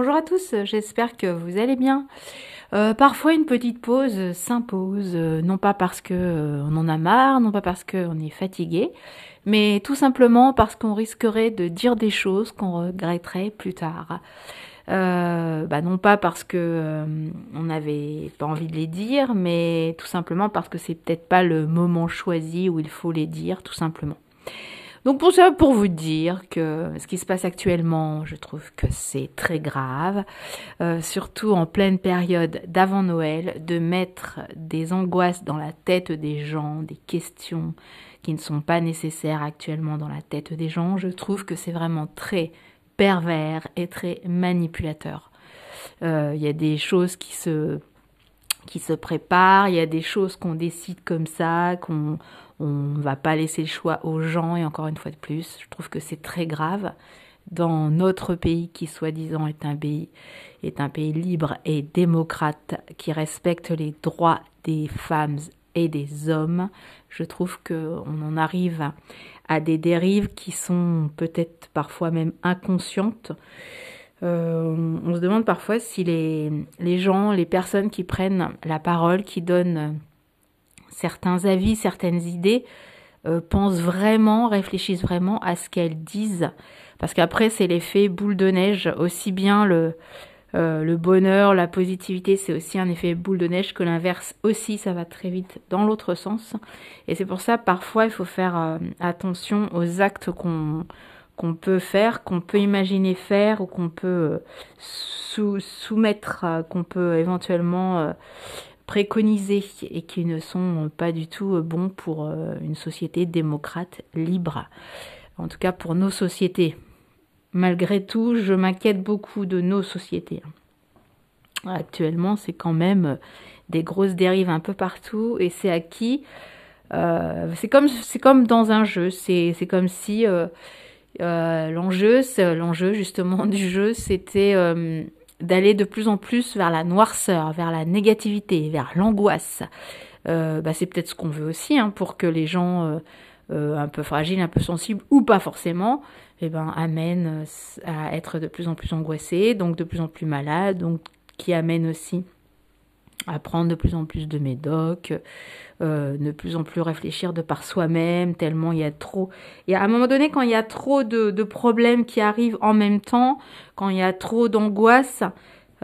Bonjour à tous, j'espère que vous allez bien. Euh, parfois une petite pause s'impose, euh, non pas parce que euh, on en a marre, non pas parce qu'on est fatigué, mais tout simplement parce qu'on risquerait de dire des choses qu'on regretterait plus tard. bah non pas parce que on n'avait pas envie de les dire, mais tout simplement parce que c'est peut-être pas le moment choisi où il faut les dire, tout simplement. Donc pour ça, pour vous dire que ce qui se passe actuellement, je trouve que c'est très grave, euh, surtout en pleine période d'avant Noël, de mettre des angoisses dans la tête des gens, des questions qui ne sont pas nécessaires actuellement dans la tête des gens. Je trouve que c'est vraiment très pervers et très manipulateur. Euh, il y a des choses qui se qui se préparent, il y a des choses qu'on décide comme ça, qu'on on ne va pas laisser le choix aux gens et encore une fois de plus, je trouve que c'est très grave dans notre pays qui soi-disant est un pays est un pays libre et démocrate qui respecte les droits des femmes et des hommes. Je trouve que on en arrive à des dérives qui sont peut-être parfois même inconscientes. Euh, on se demande parfois si les, les gens, les personnes qui prennent la parole, qui donnent certains avis, certaines idées, euh, pensent vraiment, réfléchissent vraiment à ce qu'elles disent. Parce qu'après, c'est l'effet boule de neige. Aussi bien le, euh, le bonheur, la positivité, c'est aussi un effet boule de neige que l'inverse aussi, ça va très vite dans l'autre sens. Et c'est pour ça, parfois, il faut faire euh, attention aux actes qu'on qu'on peut faire, qu'on peut imaginer faire ou qu'on peut soumettre, qu'on peut éventuellement préconisés et qui ne sont pas du tout bons pour euh, une société démocrate libre. En tout cas pour nos sociétés. Malgré tout, je m'inquiète beaucoup de nos sociétés. Actuellement, c'est quand même des grosses dérives un peu partout et c'est à qui euh, c'est comme c'est dans un jeu. C'est comme si euh, l'enjeu l'enjeu justement du jeu c'était d'aller de plus en plus vers la noirceur, vers la négativité, vers l'angoisse. Euh, bah, c'est peut-être ce qu'on veut aussi hein, pour que les gens euh, euh, un peu fragiles, un peu sensibles ou pas forcément, eh ben, amènent à être de plus en plus angoissés, donc de plus en plus malades, donc qui amènent aussi à prendre de plus en plus de médocs, euh, de plus en plus réfléchir de par soi-même, tellement il y a trop. Et à un moment donné, quand il y a trop de, de problèmes qui arrivent en même temps, quand il y a trop d'angoisse,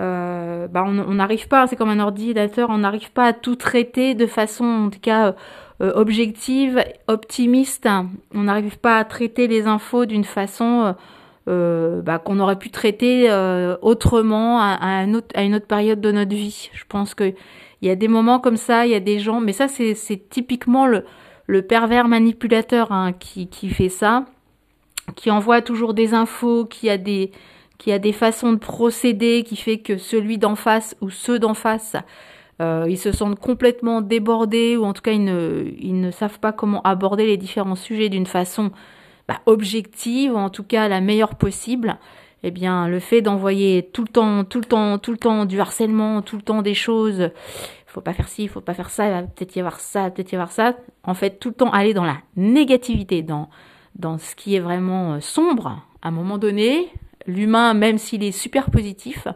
euh, bah on n'arrive pas, c'est comme un ordinateur, on n'arrive pas à tout traiter de façon, en tout cas, euh, objective, optimiste. On n'arrive pas à traiter les infos d'une façon euh, bah, qu'on aurait pu traiter euh, autrement à, une autre période de notre vie. Je pense que il y a des moments comme ça, il y a des gens, mais ça c'est, typiquement le, pervers manipulateur hein, qui, qui fait ça, qui envoie toujours des infos, qui a des qui a des façons de procéder, qui fait que celui d'en face ou ceux d'en face, euh, ils se sentent complètement débordés ou en tout cas ils ne savent pas comment aborder les différents sujets d'une façon bah, objective, en tout cas la meilleure possible, eh bien le fait d'envoyer tout le temps, tout le temps, tout le temps du harcèlement, tout le temps des choses, faut pas faire ci, faut pas faire ça, il va peut-être y avoir ça, peut-être y avoir ça, en fait tout le temps aller dans la négativité, dans dans ce qui est vraiment euh, sombre, à un moment donné, l'humain, même s'il est super positif,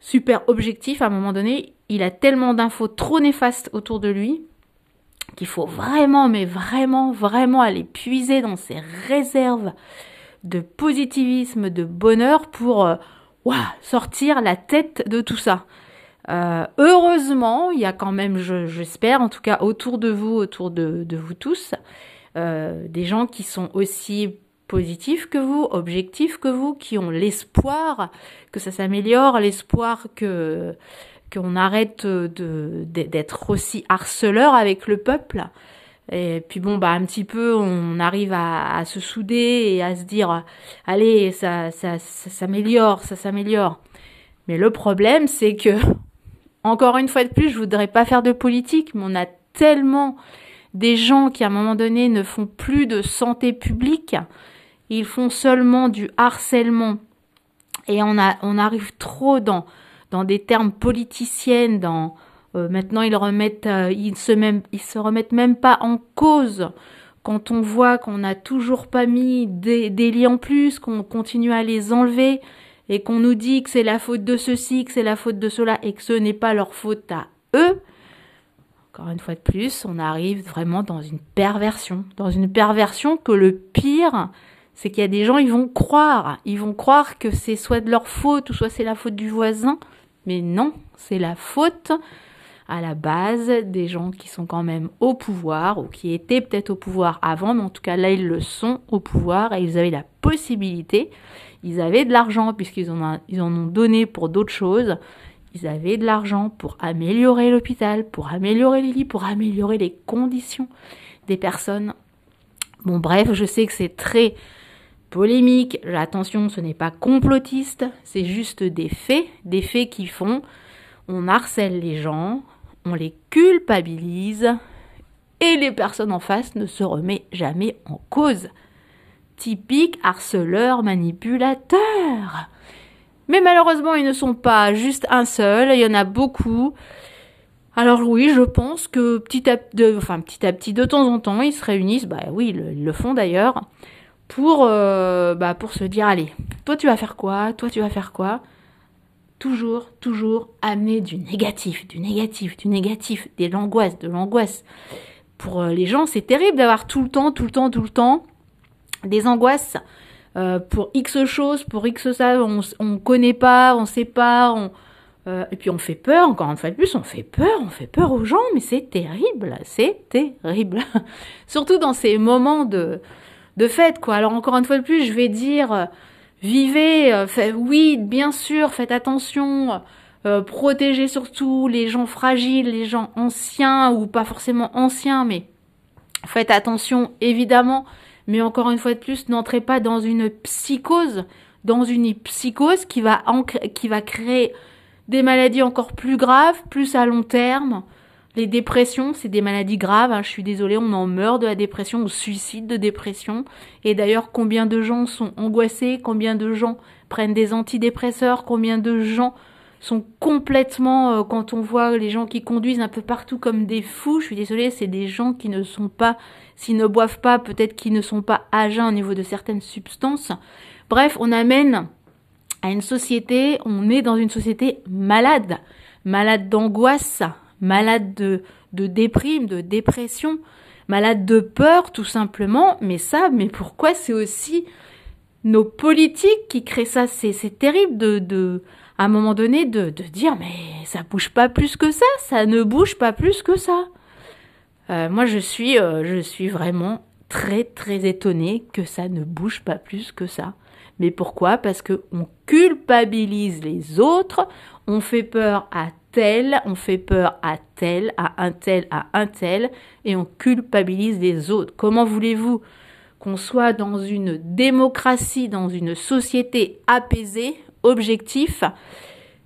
super objectif, à un moment donné, il a tellement d'infos trop néfastes autour de lui qu'il faut vraiment, mais vraiment, vraiment aller puiser dans ses réserves de positivisme, de bonheur pour euh, sortir la tête de tout ça. Euh, heureusement, il y a quand même, j'espère, en tout cas autour de vous, autour de, vous tous, euh, des gens qui sont aussi positifs que vous, objectifs que vous, qui ont l'espoir que ça s'améliore, l'espoir que qu'on arrête de d'être aussi harceleur avec le peuple. Et puis bon, bah un petit peu, on arrive à, se souder et à se dire, allez, ça, ça, ça s'améliore, ça s'améliore. Mais le problème, c'est que, encore une fois de plus, je voudrais pas faire de politique, mais on a tellement des gens qui à un moment donné ne font plus de santé publique, ils font seulement du harcèlement. Et on a, on arrive trop dans dans des termes politiciennes, dans euh, maintenant ils remettent, euh, se remettent même pas en cause quand on voit qu'on n'a toujours pas mis des, des en plus, qu'on continue à les enlever, et qu'on nous dit que c'est la faute de ceci, que c'est la faute de cela et que ce n'est pas leur faute à eux, encore une fois de plus, on arrive vraiment dans une perversion. Dans une perversion que le pire, c'est qu'il y a des gens, ils vont croire. Ils vont croire que c'est soit de leur faute ou soit c'est la faute du voisin. Mais non, c'est la faute à la base des gens qui sont quand même au pouvoir ou qui étaient peut-être au pouvoir avant, mais en tout cas là ils le sont au pouvoir et ils avaient la possibilité, ils avaient de l'argent puisqu'ils en, en ont donné pour d'autres choses, ils avaient de l'argent pour améliorer l'hôpital, pour améliorer les lits, pour améliorer les conditions des personnes. Bon bref, je sais que c'est très polémique, attention ce n'est pas complotiste, c'est juste des faits, des faits qui font on harcèle les gens, on les culpabilise et les personnes en face ne se remettent jamais en cause. Typique harceleur manipulateur. Mais malheureusement, ils ne sont pas juste un seul, il y en a beaucoup. Alors oui, je pense que petit, à petit, de temps en temps, ils se réunissent, bah oui, ils le, font d'ailleurs, pour, euh, bah, pour se dire, allez, toi tu vas faire quoi, toi tu vas faire quoi? Toujours, toujours amener du négatif, du négatif, du négatif, de l'angoisse, de l'angoisse. Pour euh, les gens, c'est terrible d'avoir tout le temps, tout le temps, tout le temps des angoisses euh, pour X choses, pour X ça, on ne connaît pas, on sait pas, on, euh, et puis on fait peur, encore une fois de plus, on fait peur, on fait peur aux gens, mais c'est terrible, c'est terrible. Surtout dans ces moments de, de fête, quoi. Alors encore une fois de plus, je vais dire Vivez, euh, oui, bien sûr, faites attention, euh, protégez surtout les gens fragiles, les gens anciens ou pas forcément anciens, mais faites attention évidemment. Mais encore une fois de plus, n'entrez pas dans une psychose, dans une psychose qui va, qui va créer des maladies encore plus graves, plus à long terme. Les dépressions, c'est des maladies graves. Hein, je suis désolée, on en meurt de la dépression, on suicide de dépression. Et d'ailleurs, combien de gens sont angoissés, combien de gens prennent des antidépresseurs, combien de gens sont complètement, euh, quand on voit les gens qui conduisent un peu partout comme des fous, je suis désolée, c'est des gens qui ne sont pas, s'ils ne boivent pas, peut-être qu'ils ne sont pas à au niveau de certaines substances. Bref, on amène à une société, on est dans une société malade, malade d'angoisse, malade de, de déprime, de dépression, malade de peur tout simplement. Mais ça, mais pourquoi c'est aussi nos politiques qui créent ça? C'est terrible de, de, à un moment donné, de, de dire mais ça bouge pas plus que ça, ça ne bouge pas plus que ça. Euh, moi, je suis, euh, je suis vraiment très très étonnée que ça ne bouge pas plus que ça. Mais pourquoi? Parce que on culpabilise les autres, on fait peur à tel, on fait peur à tel, à un tel, à un tel, et on culpabilise les autres. Comment voulez-vous qu'on soit dans une démocratie, dans une société apaisée, objectif,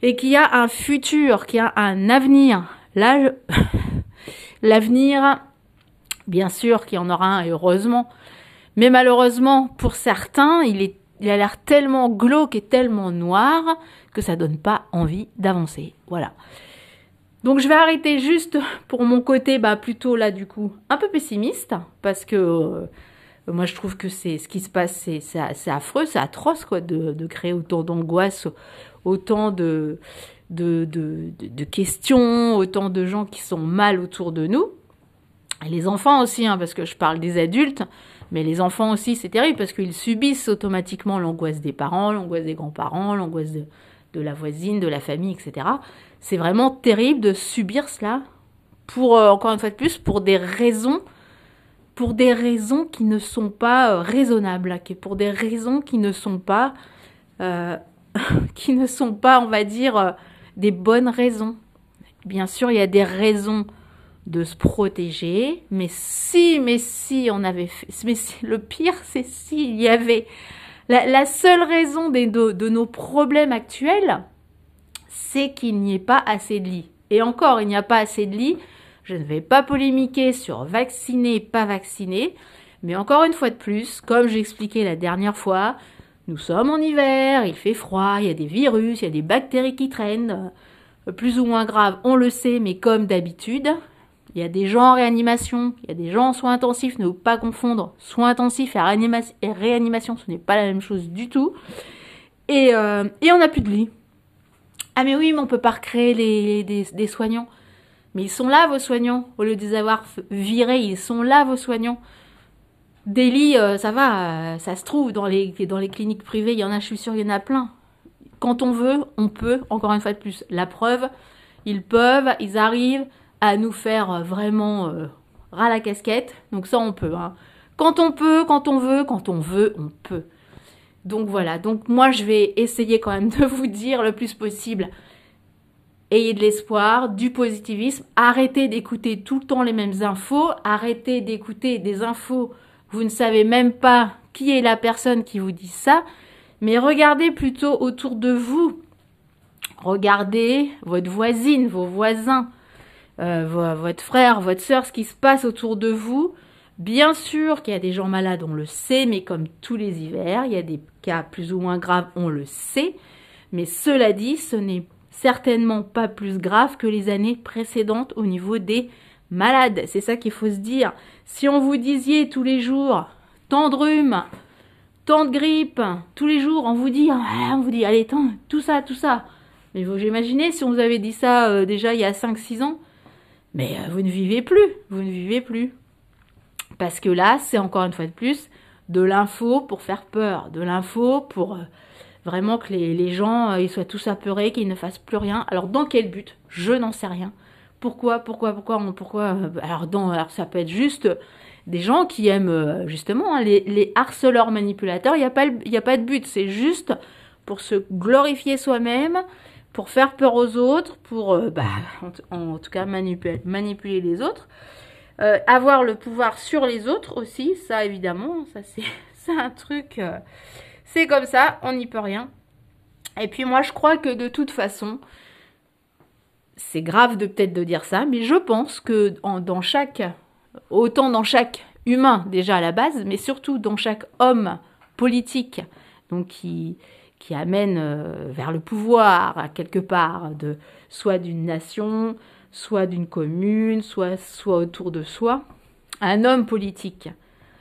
et qui a un futur, qui a un avenir? Là, l'avenir, bien sûr qu'il y en aura un, heureusement, mais malheureusement, pour certains, il est il a l'air tellement glauque et tellement noir que ça donne pas envie d'avancer. Voilà. Donc je vais arrêter juste pour mon côté, bah plutôt là du coup un peu pessimiste parce que euh, moi je trouve que c'est ce qui se passe, c'est affreux, c'est atroce quoi de, créer autant d'angoisse, autant de questions, autant de gens qui sont mal autour de nous. Et les enfants aussi, hein, parce que je parle des adultes, mais les enfants aussi, c'est terrible parce qu'ils subissent automatiquement l'angoisse des parents, l'angoisse des grands-parents, l'angoisse de, la voisine, de la famille, etc. C'est vraiment terrible de subir cela pour, euh, encore une fois de plus, pour des raisons, pour des raisons qui ne sont pas euh, raisonnables, pour des raisons qui ne sont pas, euh, qui ne sont pas, on va dire, des bonnes raisons. Bien sûr, il y a des raisons de se protéger, mais si, mais si on avait fait, mais le pire, c'est s'il y avait la, seule raison des, de, nos problèmes actuels, c'est qu'il n'y ait pas assez de lits. Et encore, il n'y a pas assez de lits. Je ne vais pas polémiquer sur vacciner, pas vacciner. Mais encore une fois de plus, comme j'ai expliqué la dernière fois, nous sommes en hiver, il fait froid, il y a des virus, il y a des bactéries qui traînent. Plus ou moins grave, on le sait, mais comme d'habitude, il y a des gens en réanimation, il y a des gens en soins intensifs, ne pas confondre soins intensifs et, réanimation, ce n'est pas la même chose du tout. Et, euh, on n'a plus de lit. Ah mais oui, mais on peut pas recréer des soignants. Mais ils sont là, vos soignants. Au lieu de les avoir virés, ils sont là, vos soignants. Des lits, euh, ça va, euh, ça se trouve dans les, dans les cliniques privées, il y en a, je suis sûre, il y en a plein. Quand on veut, on peut, encore une fois de plus. La preuve, ils peuvent, ils arrivent à nous faire euh, vraiment ras la casquette. Donc ça, on peut. Hein. Quand on peut, quand on veut, quand on veut, on peut. Donc voilà, donc moi je vais essayer quand même de vous dire le plus possible ayez de l'espoir, du positivisme, arrêtez d'écouter tout le temps les mêmes infos, arrêtez d'écouter des infos, vous ne savez même pas qui est la personne qui vous dit ça, mais regardez plutôt autour de vous. Regardez votre voisine, vos voisins, euh, votre frère, votre soeur, ce qui se passe autour de vous. Bien sûr qu'il y a des gens malades, on le sait, mais comme tous les hivers, il y a des cas plus ou moins graves, on le sait. Mais cela dit, ce n'est certainement pas plus grave que les années précédentes au niveau des malades. C'est ça qu'il faut se dire. Si on vous disiez tous les jours tant de rhume, tant de grippe, tous les jours, on vous dit, on vous dit, allez, tant, tout ça, tout ça. Mais vous imaginez si on vous avait dit ça euh, déjà il y a 5-6 ans, mais euh, vous ne vivez plus, vous ne vivez plus. Parce que là, c'est encore une fois de plus de l'info pour faire peur, de l'info pour euh, vraiment que les, gens euh, ils soient tous apeurés, qu'ils ne fassent plus rien. Alors dans quel but? Je n'en sais rien. Pourquoi Pourquoi Pourquoi Pourquoi Alors dans alors ça peut être juste des gens qui aiment justement hein, les, harceleurs manipulateurs. Il n'y a a pas de but. C'est juste pour se glorifier soi-même, pour faire peur aux autres, pour bah, en, tout cas manipuler, les autres. avoir le pouvoir sur les autres aussi, ça évidemment, ça c'est un truc c'est comme ça, on n'y peut rien. Et puis moi, je crois que de toute façon, c'est grave de peut-être de dire ça, mais je pense que dans chaque, autant dans chaque humain déjà à la base, mais surtout dans chaque homme politique, donc qui, qui amène euh, vers le pouvoir quelque part, de, soit d'une nation, soit d'une commune, soit, soit autour de soi, un homme politique.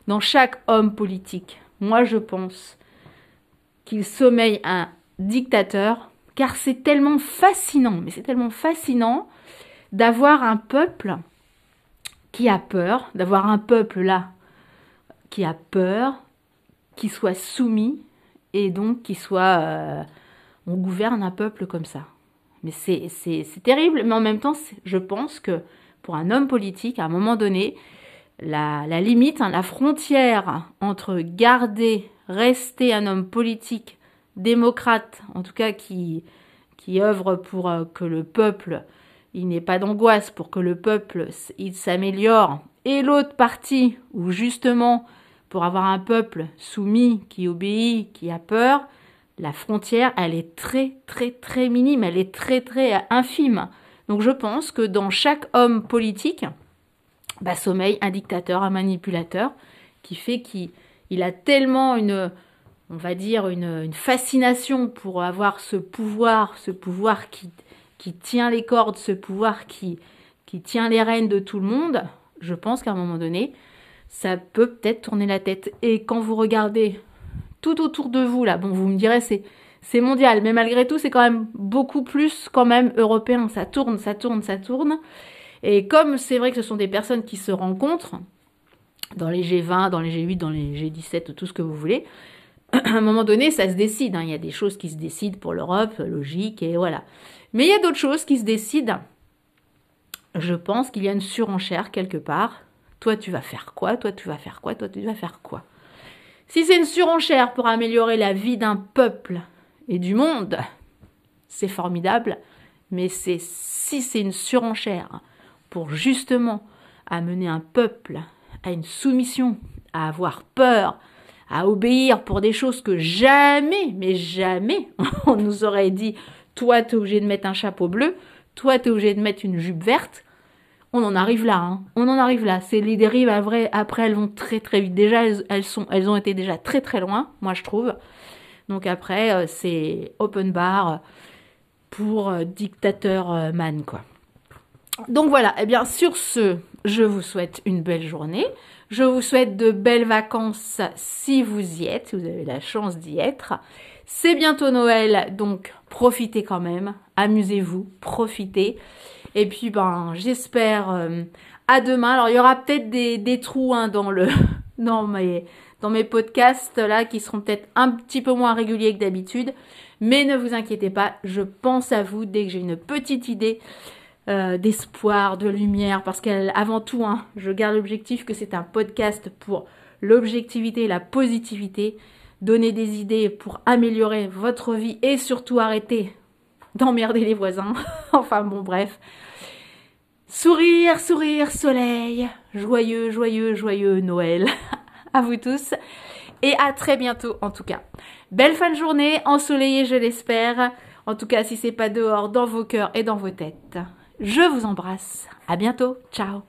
Dans chaque homme politique, moi je pense qu'il sommeille un dictateur, car c'est tellement fascinant, mais c'est tellement fascinant d'avoir un peuple qui a peur, d'avoir un peuple là qui a peur, qui soit soumis et donc qui soit... Euh, on gouverne un peuple comme ça. Mais c'est terrible, mais en même temps, je pense que pour un homme politique, à un moment donné, la, limite, hein, la frontière entre garder rester un homme politique, démocrate, en tout cas qui, qui œuvre pour euh, que le peuple, il n'ait pas d'angoisse, pour que le peuple, il s'améliore, et l'autre partie, où justement, pour avoir un peuple soumis, qui obéit, qui a peur, la frontière, elle est très, très, très minime, elle est très, très infime. Donc je pense que dans chaque homme politique, bah, sommeille un dictateur, un manipulateur, qui fait qu'il il a tellement une, on va dire, une, fascination pour avoir ce pouvoir, ce pouvoir qui, qui tient les cordes, ce pouvoir qui, qui tient les rênes de tout le monde, je pense qu'à un moment donné, ça peut peut-être tourner la tête. Et quand vous regardez tout autour de vous, là, bon, vous me direz, c'est, mondial, mais malgré tout, c'est quand même beaucoup plus quand même européen. Ça tourne, ça tourne, ça tourne. Et comme c'est vrai que ce sont des personnes qui se rencontrent, dans les G20, dans les G8, dans les G17, tout ce que vous voulez. À un moment donné, ça se décide. Hein. Il y a des choses qui se décident pour l'Europe, logique, et voilà. Mais il y a d'autres choses qui se décident. Je pense qu'il y a une surenchère quelque part. Toi, tu vas faire quoi? Toi, tu vas faire quoi? Toi, tu vas faire quoi? Si c'est une surenchère pour améliorer la vie d'un peuple et du monde, c'est formidable. Mais si c'est une surenchère pour justement amener un peuple à une soumission, à avoir peur, à obéir pour des choses que jamais, mais jamais, on nous aurait dit, toi, tu es obligé de mettre un chapeau bleu, toi, tu es obligé de mettre une jupe verte. On en arrive là, hein. on en arrive là. C'est les dérives, après, après, elles vont très très vite. Déjà, elles, ont été déjà très très loin, moi je trouve. Donc après, euh, c'est open bar pour euh, dictateur euh, man, quoi. Donc voilà, et eh bien sur ce, je vous souhaite une belle journée. Je vous souhaite de belles vacances si vous y êtes, si vous avez la chance d'y être. C'est bientôt Noël, donc profitez quand même, amusez-vous, profitez. Et puis ben j'espère euh, à demain. Alors il y aura peut-être des, trous hein, dans le dans mes dans mes podcasts là qui seront peut-être un petit peu moins réguliers que d'habitude. Mais ne vous inquiétez pas, je pense à vous dès que j'ai une petite idée euh, d'espoir, de lumière, parce qu'avant tout, hein, je garde l'objectif que c'est un podcast pour l'objectivité, la positivité, donner des idées pour améliorer votre vie et surtout arrêter d'emmerder les voisins. enfin bon, bref. Sourire, sourire, soleil, joyeux, joyeux, joyeux Noël à vous tous et à très bientôt en tout cas. Belle fin de journée, ensoleillée je l'espère. En tout cas, si c'est pas dehors, dans vos cœurs et dans vos têtes. Je vous embrasse. À bientôt. Ciao.